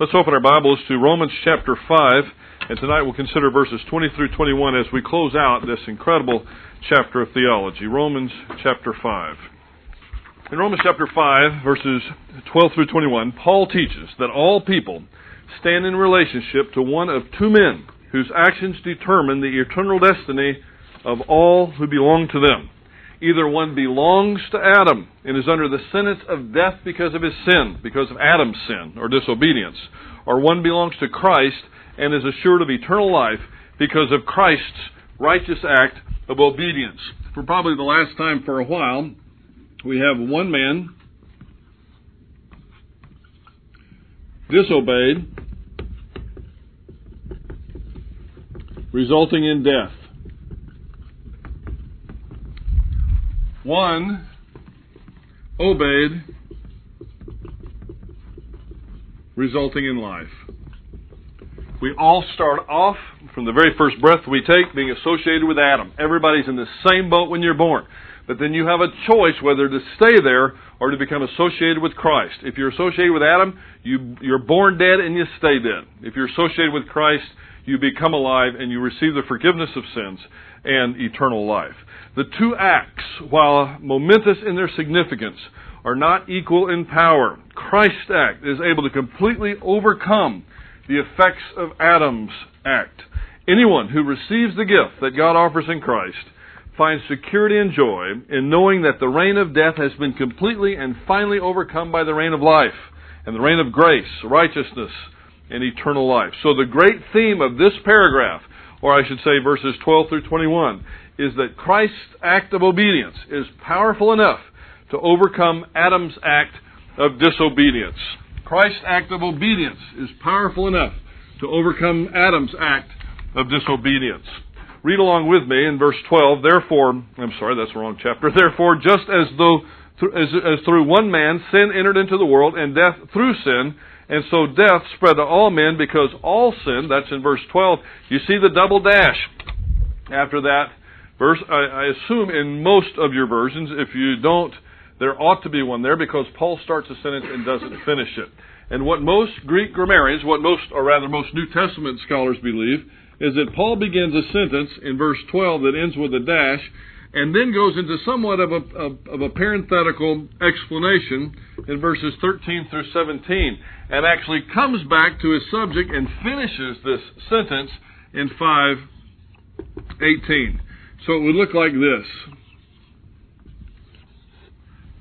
Let's open our Bibles to Romans chapter 5, and tonight we'll consider verses 20 through 21 as we close out this incredible chapter of theology. Romans chapter 5. In Romans chapter 5, verses 12 through 21, Paul teaches that all people stand in relationship to one of two men whose actions determine the eternal destiny of all who belong to them. Either one belongs to Adam and is under the sentence of death because of his sin, because of Adam's sin or disobedience, or one belongs to Christ and is assured of eternal life because of Christ's righteous act of obedience. For probably the last time for a while, we have one man disobeyed, resulting in death. One obeyed, resulting in life. We all start off from the very first breath we take being associated with Adam. Everybody's in the same boat when you're born. But then you have a choice whether to stay there or to become associated with Christ. If you're associated with Adam, you, you're born dead and you stay dead. If you're associated with Christ, you become alive and you receive the forgiveness of sins and eternal life. The two acts, while momentous in their significance, are not equal in power. Christ's act is able to completely overcome the effects of Adam's act. Anyone who receives the gift that God offers in Christ finds security and joy in knowing that the reign of death has been completely and finally overcome by the reign of life and the reign of grace, righteousness, and eternal life. So the great theme of this paragraph, or I should say verses 12 through 21, is that Christ's act of obedience is powerful enough to overcome Adam's act of disobedience. Christ's act of obedience is powerful enough to overcome Adam's act of disobedience. Read along with me in verse 12. Therefore, I'm sorry, that's the wrong chapter. Therefore, just as though as, as through one man sin entered into the world, and death through sin, and so death spread to all men because all sin. That's in verse 12. You see the double dash after that verse. I, I assume in most of your versions, if you don't, there ought to be one there because Paul starts a sentence and doesn't finish it. And what most Greek grammarians, what most, or rather most New Testament scholars believe, is that Paul begins a sentence in verse 12 that ends with a dash and then goes into somewhat of a, of a parenthetical explanation in verses 13 through 17 and actually comes back to his subject and finishes this sentence in 518. So it would look like this.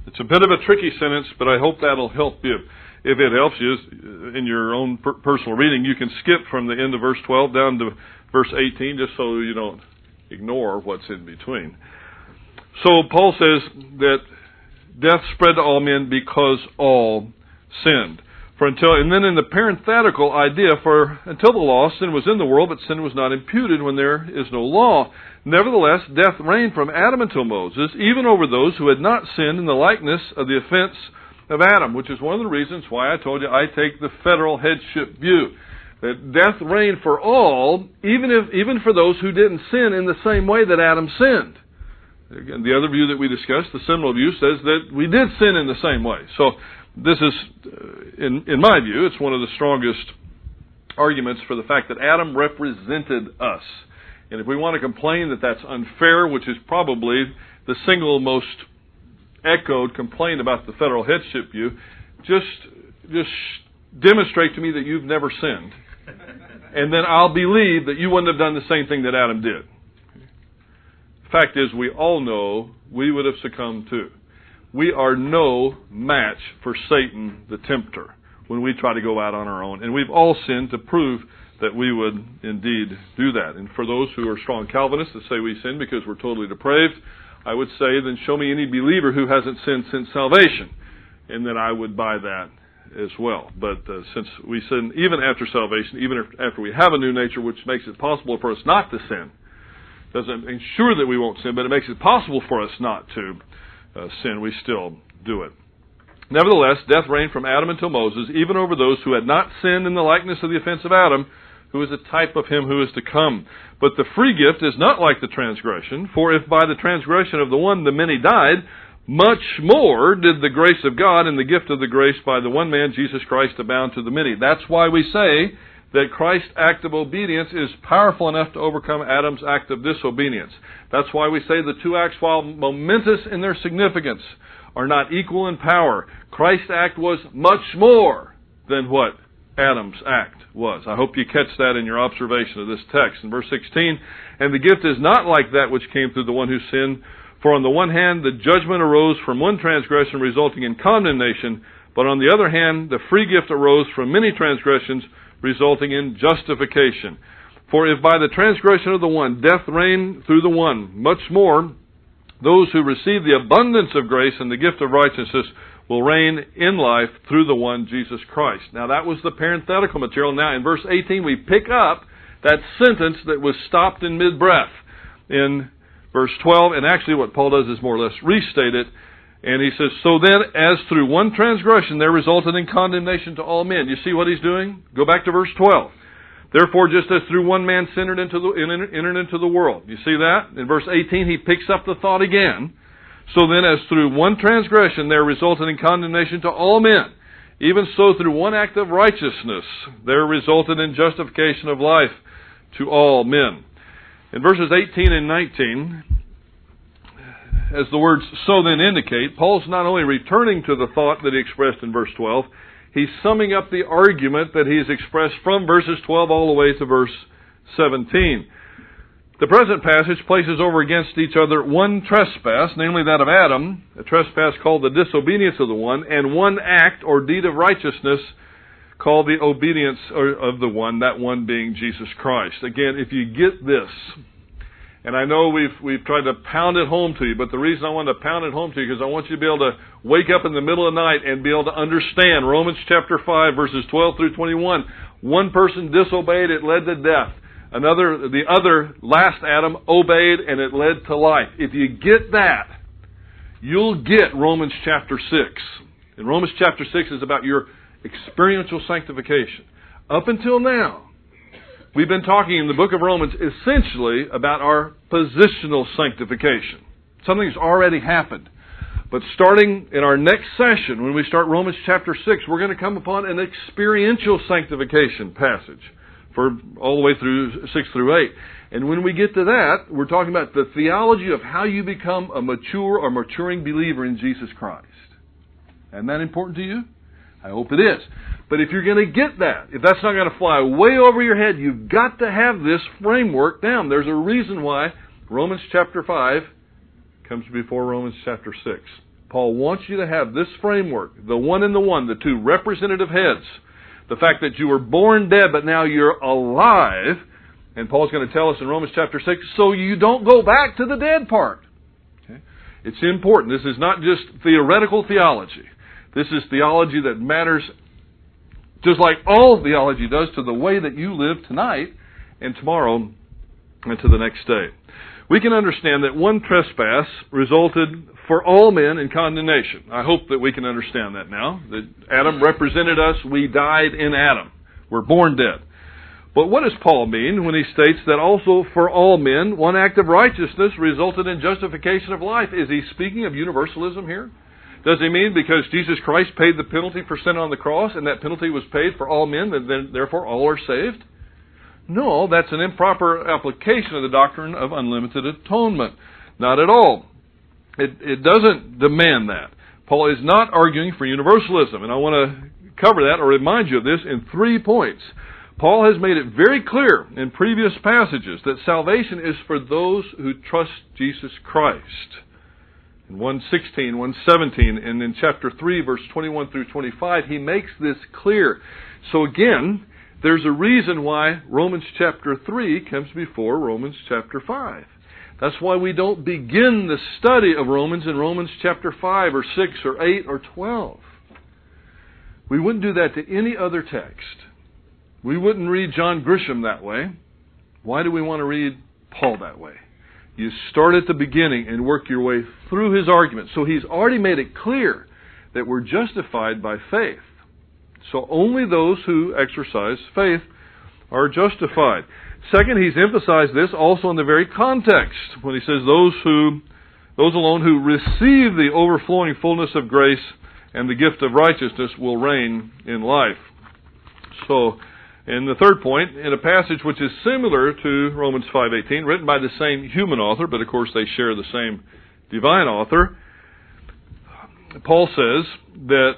It's a bit of a tricky sentence, but I hope that'll help you. If it helps you uh, in your own personal reading, you can skip from the end of verse 12 down to verse 18 just so you don't ignore what's in between. So Paul says that death spread to all men because all sinned. For until, and then in the parenthetical idea, for until the law, sin was in the world, but sin was not imputed when there is no law. Nevertheless, death reigned from Adam until Moses, even over those who had not sinned in the likeness of the offense of Adam, which is one of the reasons why I told you I take the federal headship view. That death reigned for all, even if, even for those who didn't sin in the same way that Adam sinned. Again, the other view that we discussed, the seminal view, says that we did sin in the same way. So this is, uh, in, in my view, it's one of the strongest arguments for the fact that Adam represented us. And if we want to complain that that's unfair, which is probably the single most echoed complaint about the federal headship view, just just demonstrate to me that you've never sinned, and then I'll believe that you wouldn't have done the same thing that Adam did. Fact is, we all know we would have succumbed too we are no match for Satan the tempter when we try to go out on our own. And we've all sinned to prove that we would indeed do that. And for those who are strong Calvinists that say we sin because we're totally depraved, I would say then show me any believer who hasn't sinned since salvation. And then I would buy that as well. But uh, since we sin even after salvation, even after we have a new nature, which makes it possible for us not to sin, doesn't ensure that we won't sin, but it makes it possible for us not to uh, sin, we still do it. Nevertheless, death reigned from Adam until Moses, even over those who had not sinned in the likeness of the offense of Adam, who is a type of him who is to come. But the free gift is not like the transgression, for if by the transgression of the one the many died, much more did the grace of God and the gift of the grace by the one man, Jesus Christ, abound to the many. That's why we say that Christ's act of obedience is powerful enough to overcome Adam's act of disobedience. That's why we say the two acts, while momentous in their significance, are not equal in power. Christ's act was much more than what Adam's act was. I hope you catch that in your observation of this text. In verse 16, and the gift is not like that which came through the one who sinned. For on the one hand, the judgment arose from one transgression resulting in condemnation, but on the other hand, the free gift arose from many transgressions resulting in justification. For if by the transgression of the one death reigned through the one, much more those who receive the abundance of grace and the gift of righteousness will reign in life through the one Jesus Christ. Now that was the parenthetical material. Now in verse 18 we pick up that sentence that was stopped in mid-breath in verse 12, and actually what Paul does is more or less restate it. And he says, So then, as through one transgression there resulted in condemnation to all men. You see what he's doing? Go back to verse 12. Therefore, just as through one man entered into the, entered into the world. You see that? In verse 18, he picks up the thought again. So then, as through one transgression there resulted in condemnation to all men, even so through one act of righteousness there resulted in justification of life to all men. In verses 18 and 19, as the words so then indicate, Paul's not only returning to the thought that he expressed in verse 12, he's summing up the argument that he's expressed from verses 12 all the way to verse 17. The present passage places over against each other one trespass, namely that of Adam, a trespass called the disobedience of the one, and one act or deed of righteousness called the obedience of the one, that one being Jesus Christ. Again, if you get this, and I know we've we've tried to pound it home to you, but the reason I want to pound it home to you is I want you to be able to wake up in the middle of the night and be able to understand Romans chapter 5 verses 12 through 21. One person disobeyed, it led to death. Another the other last Adam obeyed and it led to life. If you get that, you'll get Romans chapter 6. And Romans chapter 6 is about your experiential sanctification. Up until now, we've been talking in the book of Romans essentially about our positional sanctification. Something's already happened. But starting in our next session, when we start Romans chapter 6, we're going to come upon an experiential sanctification passage for all the way through 6 through 8. And when we get to that, we're talking about the theology of how you become a mature or maturing believer in Jesus Christ. Isn't that important to you? I hope it is. But if you're going to get that, if that's not going to fly way over your head, you've got to have this framework down. There's a reason why Romans chapter 5 comes before Romans chapter 6. Paul wants you to have this framework, the one and the one, the two representative heads. The fact that you were born dead, but now you're alive. And Paul's going to tell us in Romans chapter 6, so you don't go back to the dead part. Okay? It's important. This is not just theoretical theology. This is theology that matters just like all theology does to the way that you live tonight and tomorrow and to the next day. We can understand that one trespass resulted for all men in condemnation. I hope that we can understand that now. That Adam represented us, we died in Adam. We're born dead. But what does Paul mean when he states that also for all men one act of righteousness resulted in justification of life? Is he speaking of universalism here? Does he mean because Jesus Christ paid the penalty for sin on the cross and that penalty was paid for all men, that then therefore all are saved? No, that's an improper application of the doctrine of unlimited atonement. Not at all. It, it doesn't demand that. Paul is not arguing for universalism, and I want to cover that or remind you of this in three points. Paul has made it very clear in previous passages that salvation is for those who trust Jesus Christ in 116, 117, and in chapter 3, verse 21 through 25, he makes this clear. So again, there's a reason why Romans chapter 3 comes before Romans chapter 5. That's why we don't begin the study of Romans in Romans chapter 5 or 6 or 8 or 12. We wouldn't do that to any other text. We wouldn't read John Grisham that way. Why do we want to read Paul that way? You start at the beginning and work your way through his argument. So he's already made it clear that we're justified by faith. So only those who exercise faith are justified. Second, he's emphasized this also in the very context when he says those who Those alone who receive the overflowing fullness of grace and the gift of righteousness will reign in life. So, in the third point, in a passage which is similar to Romans 5:18, written by the same human author, but of course they share the same divine author, Paul says that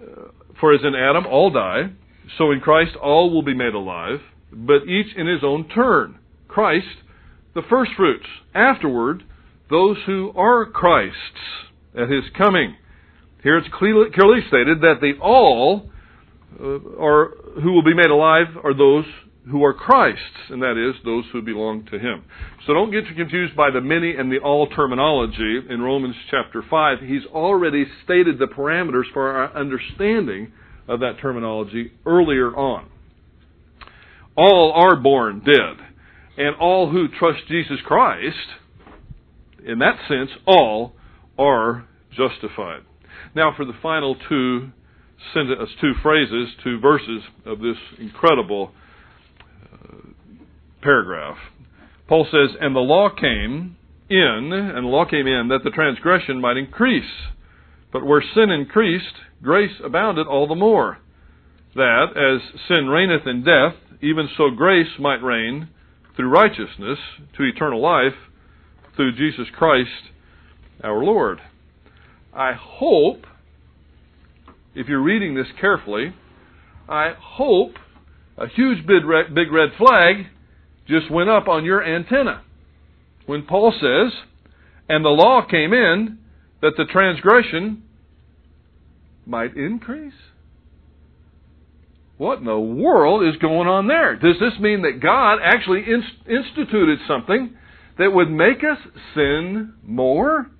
uh, for as in Adam all die, so in Christ all will be made alive, but each in his own turn. Christ, the first fruits. Afterward, those who are Christ's at his coming. Here it's clearly stated that the all Uh, are who will be made alive are those who are Christ's, and that is those who belong to Him. So don't get confused by the many and the all terminology in Romans chapter 5. He's already stated the parameters for our understanding of that terminology earlier on. All are born dead, and all who trust Jesus Christ, in that sense, all are justified. Now for the final two us two phrases, two verses of this incredible uh, paragraph. Paul says, And the law came in, and the law came in that the transgression might increase. But where sin increased, grace abounded all the more. That, as sin reigneth in death, even so grace might reign through righteousness to eternal life through Jesus Christ our Lord. I hope, if you're reading this carefully, I hope a huge big red, flag just went up on your antenna. When Paul says, and the law came in that the transgression might increase. What in the world is going on there? Does this mean that God actually instituted something that would make us sin more?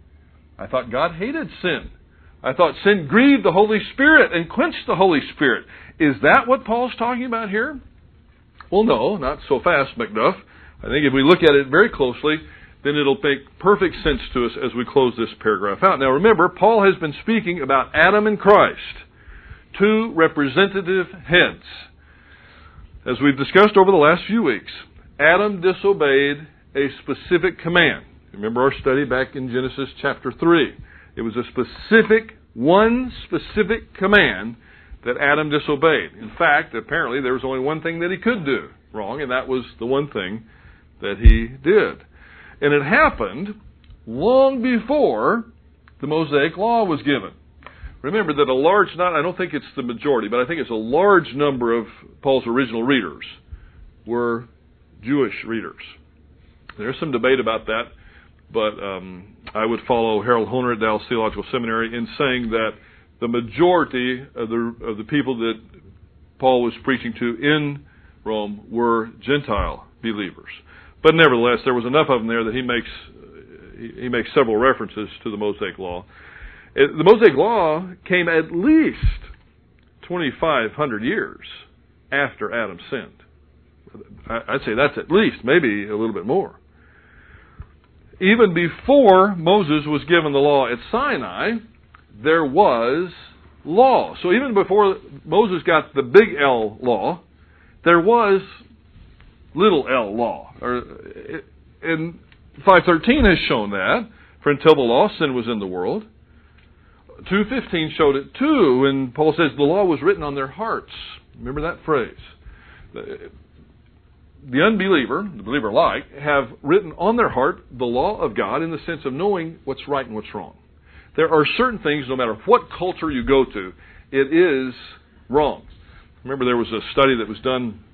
I thought God hated sin. I thought sin grieved the Holy Spirit and quenched the Holy Spirit. Is that what Paul's talking about here? Well, no, not so fast, Macduff. I think if we look at it very closely, then it'll make perfect sense to us as we close this paragraph out. Now remember, Paul has been speaking about Adam and Christ, two representative heads. As we've discussed over the last few weeks, Adam disobeyed a specific command. Remember our study back in Genesis chapter 3. It was a specific, one specific command that Adam disobeyed. In fact, apparently there was only one thing that he could do wrong, and that was the one thing that he did. And it happened long before the Mosaic Law was given. Remember that a large, not, I don't think it's the majority, but I think it's a large number of Paul's original readers were Jewish readers. There's some debate about that, but um, I would follow Harold Hoehner at Dallas Theological Seminary in saying that the majority of the of the people that Paul was preaching to in Rome were Gentile believers. But nevertheless, there was enough of them there that he makes he, makes several references to the Mosaic Law. the Mosaic Law came at least 2,500 years after Adam sinned. I'd say that's at least, maybe a little bit more. Even before Moses was given the law at Sinai, there was law. So even before Moses got the big L law, there was little l law. And 513 has shown that. For until the law, sin was in the world. 215 showed it too when Paul says the law was written on their hearts. Remember that phrase. The unbeliever, the believer alike, have written on their heart the law of God in the sense of knowing what's right and what's wrong. There are certain things, no matter what culture you go to, it is wrong. Remember, there was a study that was done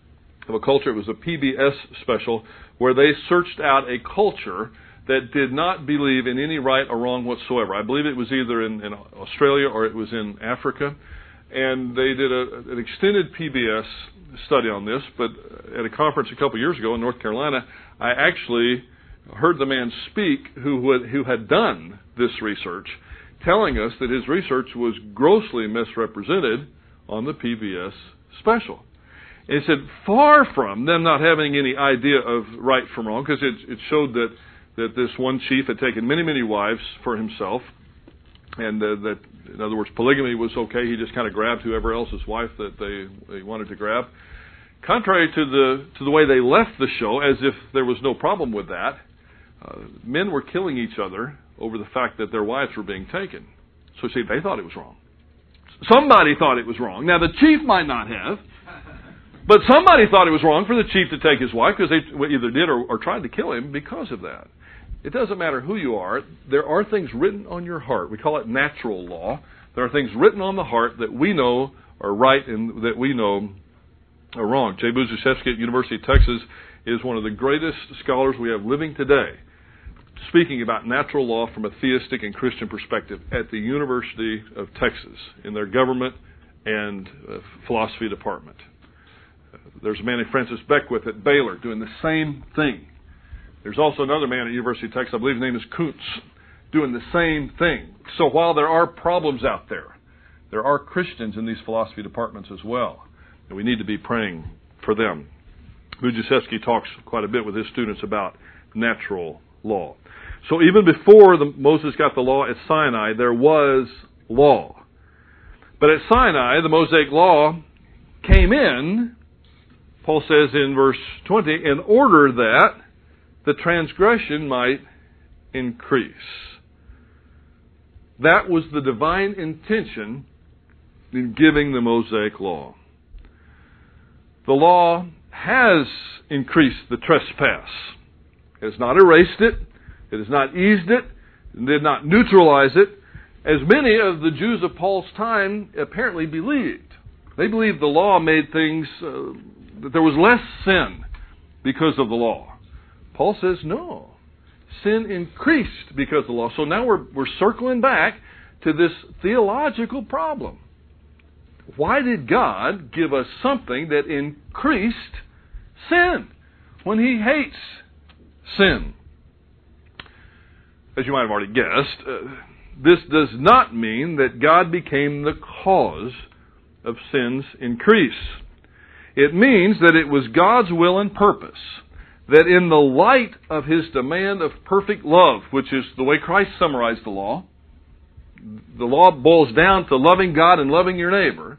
of a culture, it was a PBS special, where they searched out a culture that did not believe in any right or wrong whatsoever. I believe it was either in, in Australia or it was in Africa. And they did a, an extended PBS study on this, but at a conference a couple years ago in North Carolina, I actually heard the man speak who, who had done this research telling us that his research was grossly misrepresented on the PBS special. And he said, far from them not having any idea of right from wrong, because it, it showed that, that this one chief had taken many, many wives for himself, and uh, that, in other words, polygamy was okay. He just kind of grabbed whoever else's wife that they, they wanted to grab. Contrary to the to the way they left the show, as if there was no problem with that, uh, men were killing each other over the fact that their wives were being taken. So see, they thought it was wrong. Somebody thought it was wrong. Now the chief might not have, but somebody thought it was wrong for the chief to take his wife because they either did or, or tried to kill him because of that. It doesn't matter who you are. There are things written on your heart. We call it natural law. There are things written on the heart that we know are right and that we know are wrong. Jay Budziszewski at University of Texas is one of the greatest scholars we have living today speaking about natural law from a theistic and Christian perspective at the University of Texas in their government and uh, philosophy department. There's a man named Francis Beckwith at Baylor doing the same thing. There's also another man at University of Texas, I believe his name is Koontz, doing the same thing. So while there are problems out there, there are Christians in these philosophy departments as well, and we need to be praying for them. Budziszewski talks quite a bit with his students about natural law. So even before the, Moses got the law at Sinai, there was law. But at Sinai, the Mosaic law came in, Paul says in verse 20, in order that the transgression might increase. That was the divine intention in giving the Mosaic law. The law has increased the trespass. It has not erased it. It has not eased it. It did not neutralize it, as many of the Jews of Paul's time apparently believed. They believed the law made things, uh, that there was less sin because of the law. Paul says no. Sin increased because of the law. So now we're, we're circling back to this theological problem. Why did God give us something that increased sin when He hates sin? as you might have already guessed, uh, this does not mean that God became the cause of sin's increase. It means that it was God's will and purpose that in the light of his demand of perfect love, which is the way Christ summarized the law, the law boils down to loving God and loving your neighbor.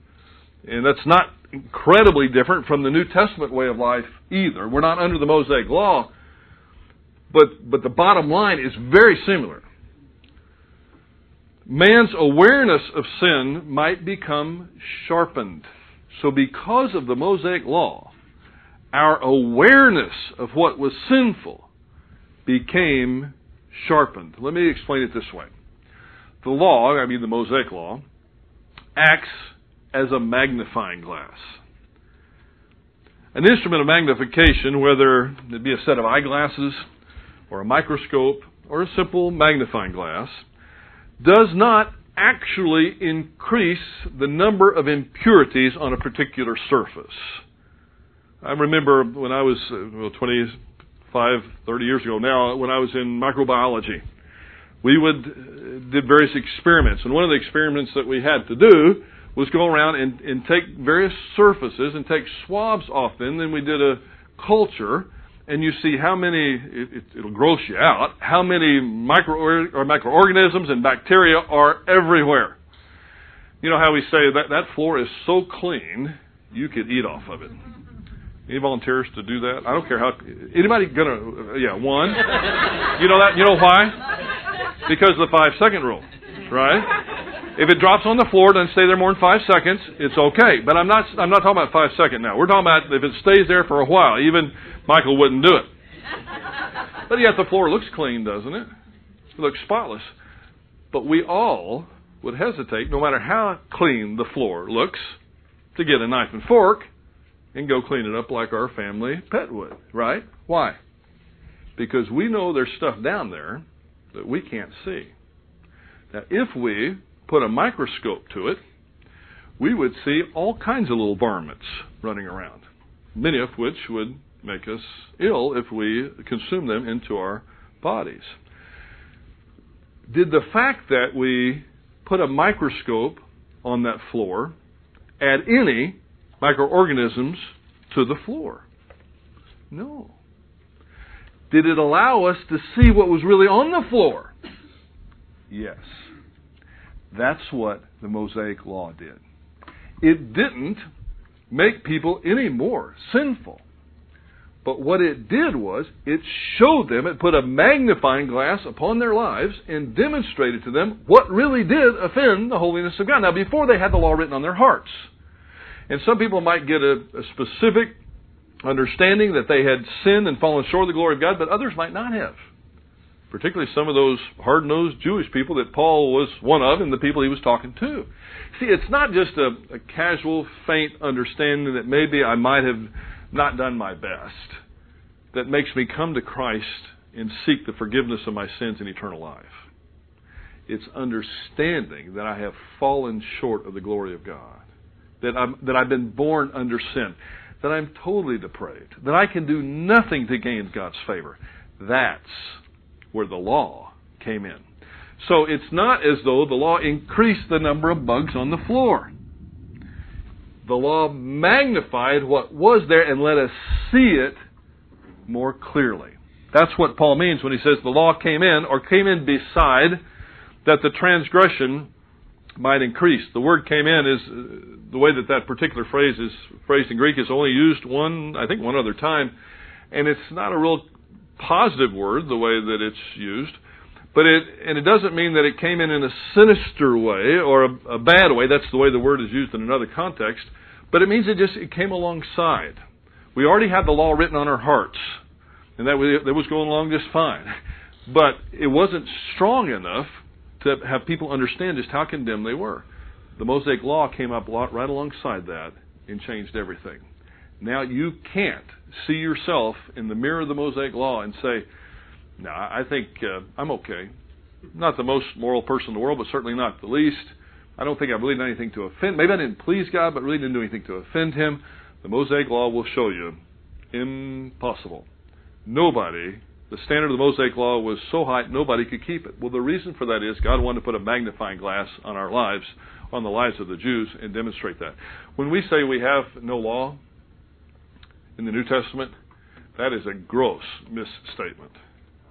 And that's not incredibly different from the New Testament way of life either. We're not under the Mosaic law, but, but the bottom line is very similar. Man's awareness of sin might become sharpened. So, because of the Mosaic law, our awareness of what was sinful became sharpened. Let me explain it this way. The law, I mean the Mosaic law, acts as a magnifying glass. An instrument of magnification, whether it be a set of eyeglasses or a microscope or a simple magnifying glass does not actually increase the number of impurities on a particular surface. I remember when I was uh, well, 25, 30 years ago now, when I was in microbiology, we would uh, did various experiments, and one of the experiments that we had to do was go around and, and take various surfaces and take swabs off them. Then we did a culture and you see how many it, will gross you out how many micro or microorganisms and bacteria are everywhere. You know how we say that that floor is so clean you could eat off of it any volunteers to do that i don't care how anybody gonna yeah one you know that you know why because of the five second rule right if it drops on the floor, doesn't stay there more than five seconds, it's okay. But I'm not I'm not talking about five second now. We're talking about if it stays there for a while. Even Michael wouldn't do it. But yet the floor looks clean, doesn't it? It looks spotless. But we all would hesitate, no matter how clean the floor looks, to get a knife and fork and go clean it up like our family pet would, right? Why? Because we know there's stuff down there that we can't see. Now, if we put a microscope to it, we would see all kinds of little varmints running around, many of which would make us ill if we consume them into our bodies. Did the fact that we put a microscope on that floor add any microorganisms to the floor? No. Did it allow us to see what was really on the floor? Yes. That's what the Mosaic Law did. It didn't make people any more sinful, But what it did was, it showed them, it put a magnifying glass upon their lives and demonstrated to them what really did offend the holiness of God. Now, before they had the law written on their hearts. And some people might get a, a specific understanding that they had sinned and fallen short of the glory of God, but others might not have. Particularly some of those hard nosed Jewish people that Paul was one of and the people he was talking to. See, it's not just a, a casual, faint understanding that maybe I might have not done my best that makes me come to Christ and seek the forgiveness of my sins and eternal life. It's understanding that I have fallen short of the glory of God, that, I'm, that I've been born under sin, that I'm totally depraved, that I can do nothing to gain God's favor. That's where the law came in. So it's not as though the law increased the number of bugs on the floor. The law magnified what was there and let us see it more clearly. That's what Paul means when he says the law came in or came in beside that the transgression might increase. The word came in is uh, the way that that particular phrase is phrased in Greek is only used one, I think one other time, and it's not a real positive word the way that it's used. But it and it doesn't mean that it came in in a sinister way or a, a bad way. That's the way the word is used in another context. But it means it just it came alongside. We already had the law written on our hearts, and that was, that was going along just fine. But it wasn't strong enough to have people understand just how condemned they were. The Mosaic Law came up right alongside that and changed everything. Now you can't see yourself in the mirror of the Mosaic Law and say, "No, I think uh, I'm okay. Not the most moral person in the world, but certainly not the least. I don't think I've really did anything to offend. Maybe I didn't please God, but really didn't do anything to offend Him. The Mosaic Law will show you impossible. Nobody, the standard of the Mosaic Law was so high, nobody could keep it. Well, the reason for that is God wanted to put a magnifying glass on our lives, on the lives of the Jews, and demonstrate that. When we say we have no law in the New Testament, that is a gross misstatement.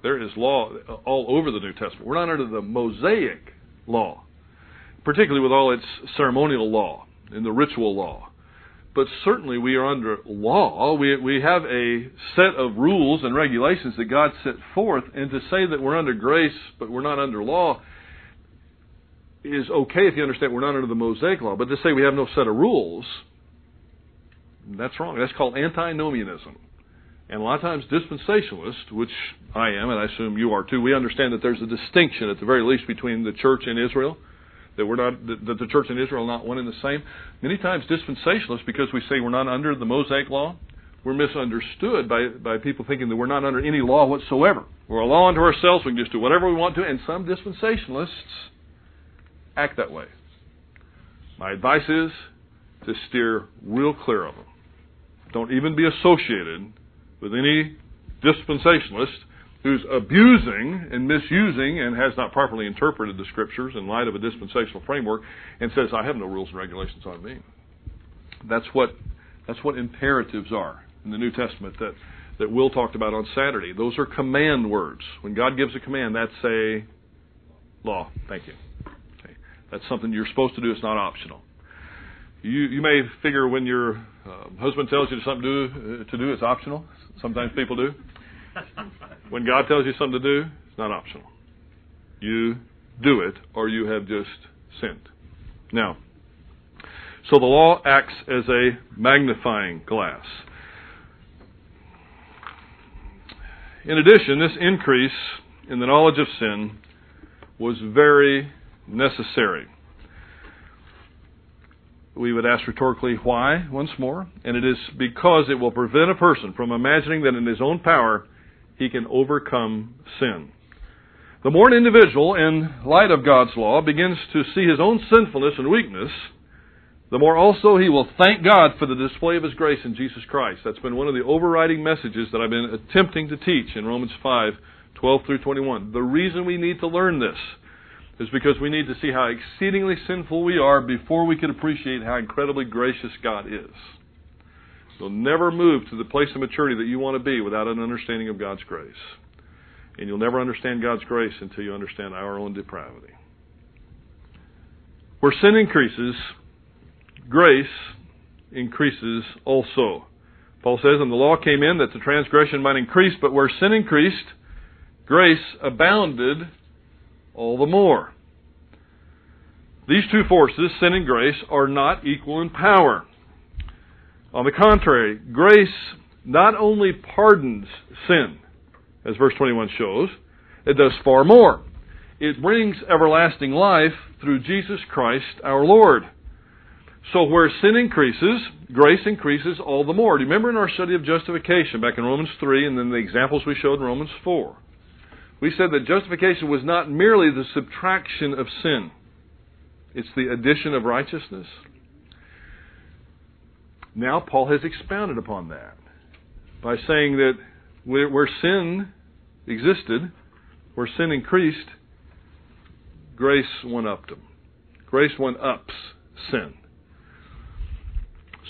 There is law all over the New Testament. We're not under the Mosaic law particularly with all its ceremonial law and the ritual law. But certainly we are under law. We, we have a set of rules and regulations that God set forth, and to say that we're under grace but we're not under law is okay if you understand we're not under the Mosaic law. But to say we have no set of rules, that's wrong. That's called antinomianism. And a lot of times dispensationalists, which I am, and I assume you are too, we understand that there's a distinction at the very least between the church and Israel that we're not that the church in Israel are not one and the same. Many times dispensationalists, because we say we're not under the Mosaic law, we're misunderstood by by people thinking that we're not under any law whatsoever. We're a law unto ourselves. We can just do whatever we want to, and some dispensationalists act that way. My advice is to steer real clear of them. Don't even be associated with any dispensationalist who's abusing and misusing and has not properly interpreted the scriptures in light of a dispensational framework and says, I have no rules and regulations on me. That's what that's what imperatives are in the New Testament that, that Will talked about on Saturday. Those are command words. When God gives a command, that's a law. Thank you. Okay. That's something you're supposed to do. It's not optional. You you may figure when your uh, husband tells you something to uh, to do, it's optional. Sometimes people do. When God tells you something to do, it's not optional. You do it, or you have just sinned. Now, so the law acts as a magnifying glass. In addition, this increase in the knowledge of sin was very necessary. We would ask rhetorically, why, once more? And it is because it will prevent a person from imagining that in his own power he can overcome sin. The more an individual, in light of God's law, begins to see his own sinfulness and weakness, the more also he will thank God for the display of his grace in Jesus Christ. That's been one of the overriding messages that I've been attempting to teach in Romans 5 12 through 21. The reason we need to learn this is because we need to see how exceedingly sinful we are before we can appreciate how incredibly gracious God is. You'll never move to the place of maturity that you want to be without an understanding of God's grace. And you'll never understand God's grace until you understand our own depravity. Where sin increases, grace increases also. Paul says, And the law came in that the transgression might increase, but where sin increased, grace abounded all the more. These two forces, sin and grace, are not equal in power. On the contrary, grace not only pardons sin, as verse 21 shows, it does far more. It brings everlasting life through Jesus Christ our Lord. So where sin increases, grace increases all the more. Do you remember in our study of justification back in Romans 3 and then the examples we showed in Romans 4? We said that justification was not merely the subtraction of sin. It's the addition of righteousness. Now Paul has expounded upon that by saying that where, where sin existed, where sin increased, grace went up them. Grace went ups sin.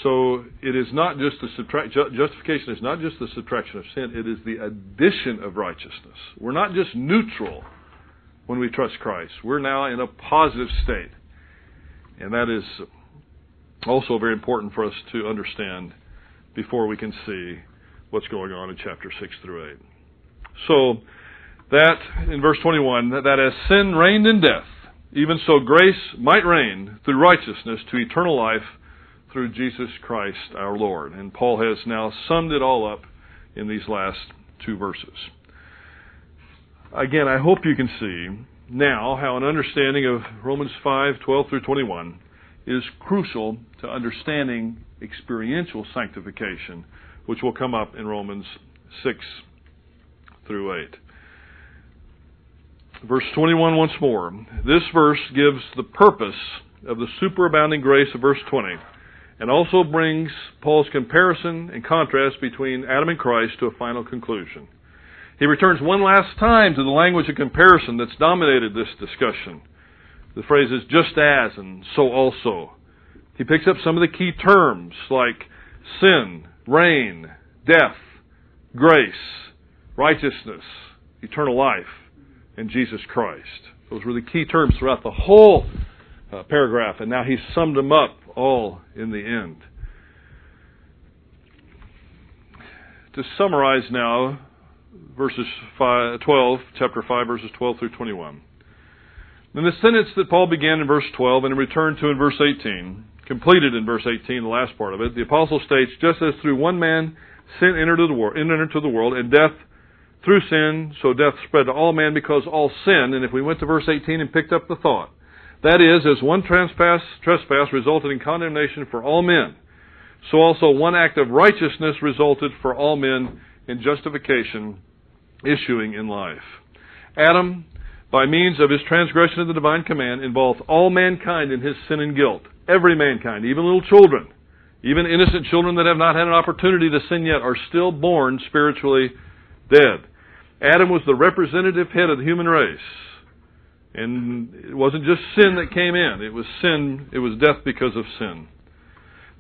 So it is not just the subtract, justification is not just the subtraction of sin, it is the addition of righteousness. We're not just neutral when we trust Christ. We're now in a positive state. And that is also very important for us to understand before we can see what's going on in chapter 6 through 8. So, that, in verse 21, that as sin reigned in death, even so grace might reign through righteousness to eternal life through Jesus Christ our Lord. And Paul has now summed it all up in these last two verses. Again, I hope you can see now how an understanding of Romans 5 12 through 21 is crucial to understanding experiential sanctification, which will come up in Romans 6 through 8. Verse 21 once more. This verse gives the purpose of the superabounding grace of verse 20 and also brings Paul's comparison and contrast between Adam and Christ to a final conclusion. He returns one last time to the language of comparison that's dominated this discussion. The phrases just as and so also. He picks up some of the key terms like sin, reign, death, grace, righteousness, eternal life, and Jesus Christ. Those were the key terms throughout the whole uh, paragraph, and now he's summed them up all in the end. To summarize now, verses five, 12, chapter 5, verses 12 through 21. In the sentence that Paul began in verse 12 and returned to in verse 18, completed in verse 18, the last part of it, the apostle states, just as through one man sin entered, the world, entered into the world, and death through sin, so death spread to all men because all sin. And if we went to verse 18 and picked up the thought, that is, as one trespass, trespass resulted in condemnation for all men, so also one act of righteousness resulted for all men in justification, issuing in life. Adam, by means of his transgression of the divine command, involves all mankind in his sin and guilt. Every mankind, even little children, even innocent children that have not had an opportunity to sin yet, are still born spiritually dead. Adam was the representative head of the human race. And it wasn't just sin that came in. It was sin, it was death because of sin.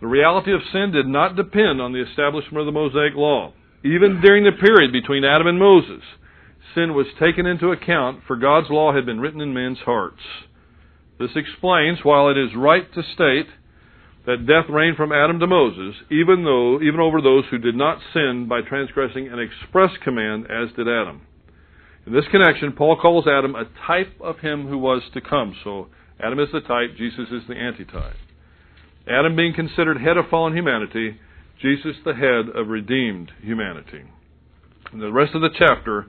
The reality of sin did not depend on the establishment of the Mosaic law. Even during the period between Adam and Moses, sin was taken into account, for God's law had been written in men's hearts. This explains, while it is right to state that death reigned from Adam to Moses, even though even over those who did not sin by transgressing an express command as did Adam. In this connection, Paul calls Adam a type of him who was to come. So Adam is the type, Jesus is the antitype. Adam being considered head of fallen humanity, Jesus the head of redeemed humanity. In the rest of the chapter,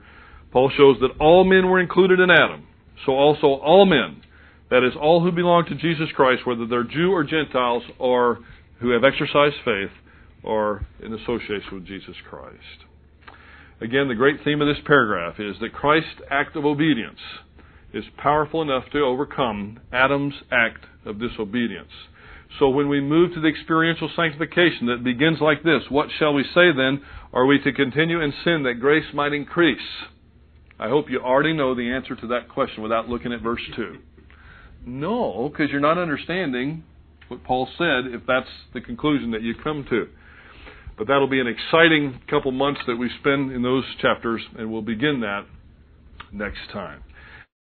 Paul shows that all men were included in Adam. So also all men, that is, all who belong to Jesus Christ, whether they're Jew or Gentiles, or who have exercised faith, are in association with Jesus Christ. Again, the great theme of this paragraph is that Christ's act of obedience is powerful enough to overcome Adam's act of disobedience. So when we move to the experiential sanctification that begins like this, what shall we say then? Are we to continue in sin that grace might increase? I hope you already know the answer to that question without looking at verse 2. No, because you're not understanding what Paul said if that's the conclusion that you come to. But that'll be an exciting couple months that we spend in those chapters, and we'll begin that next time.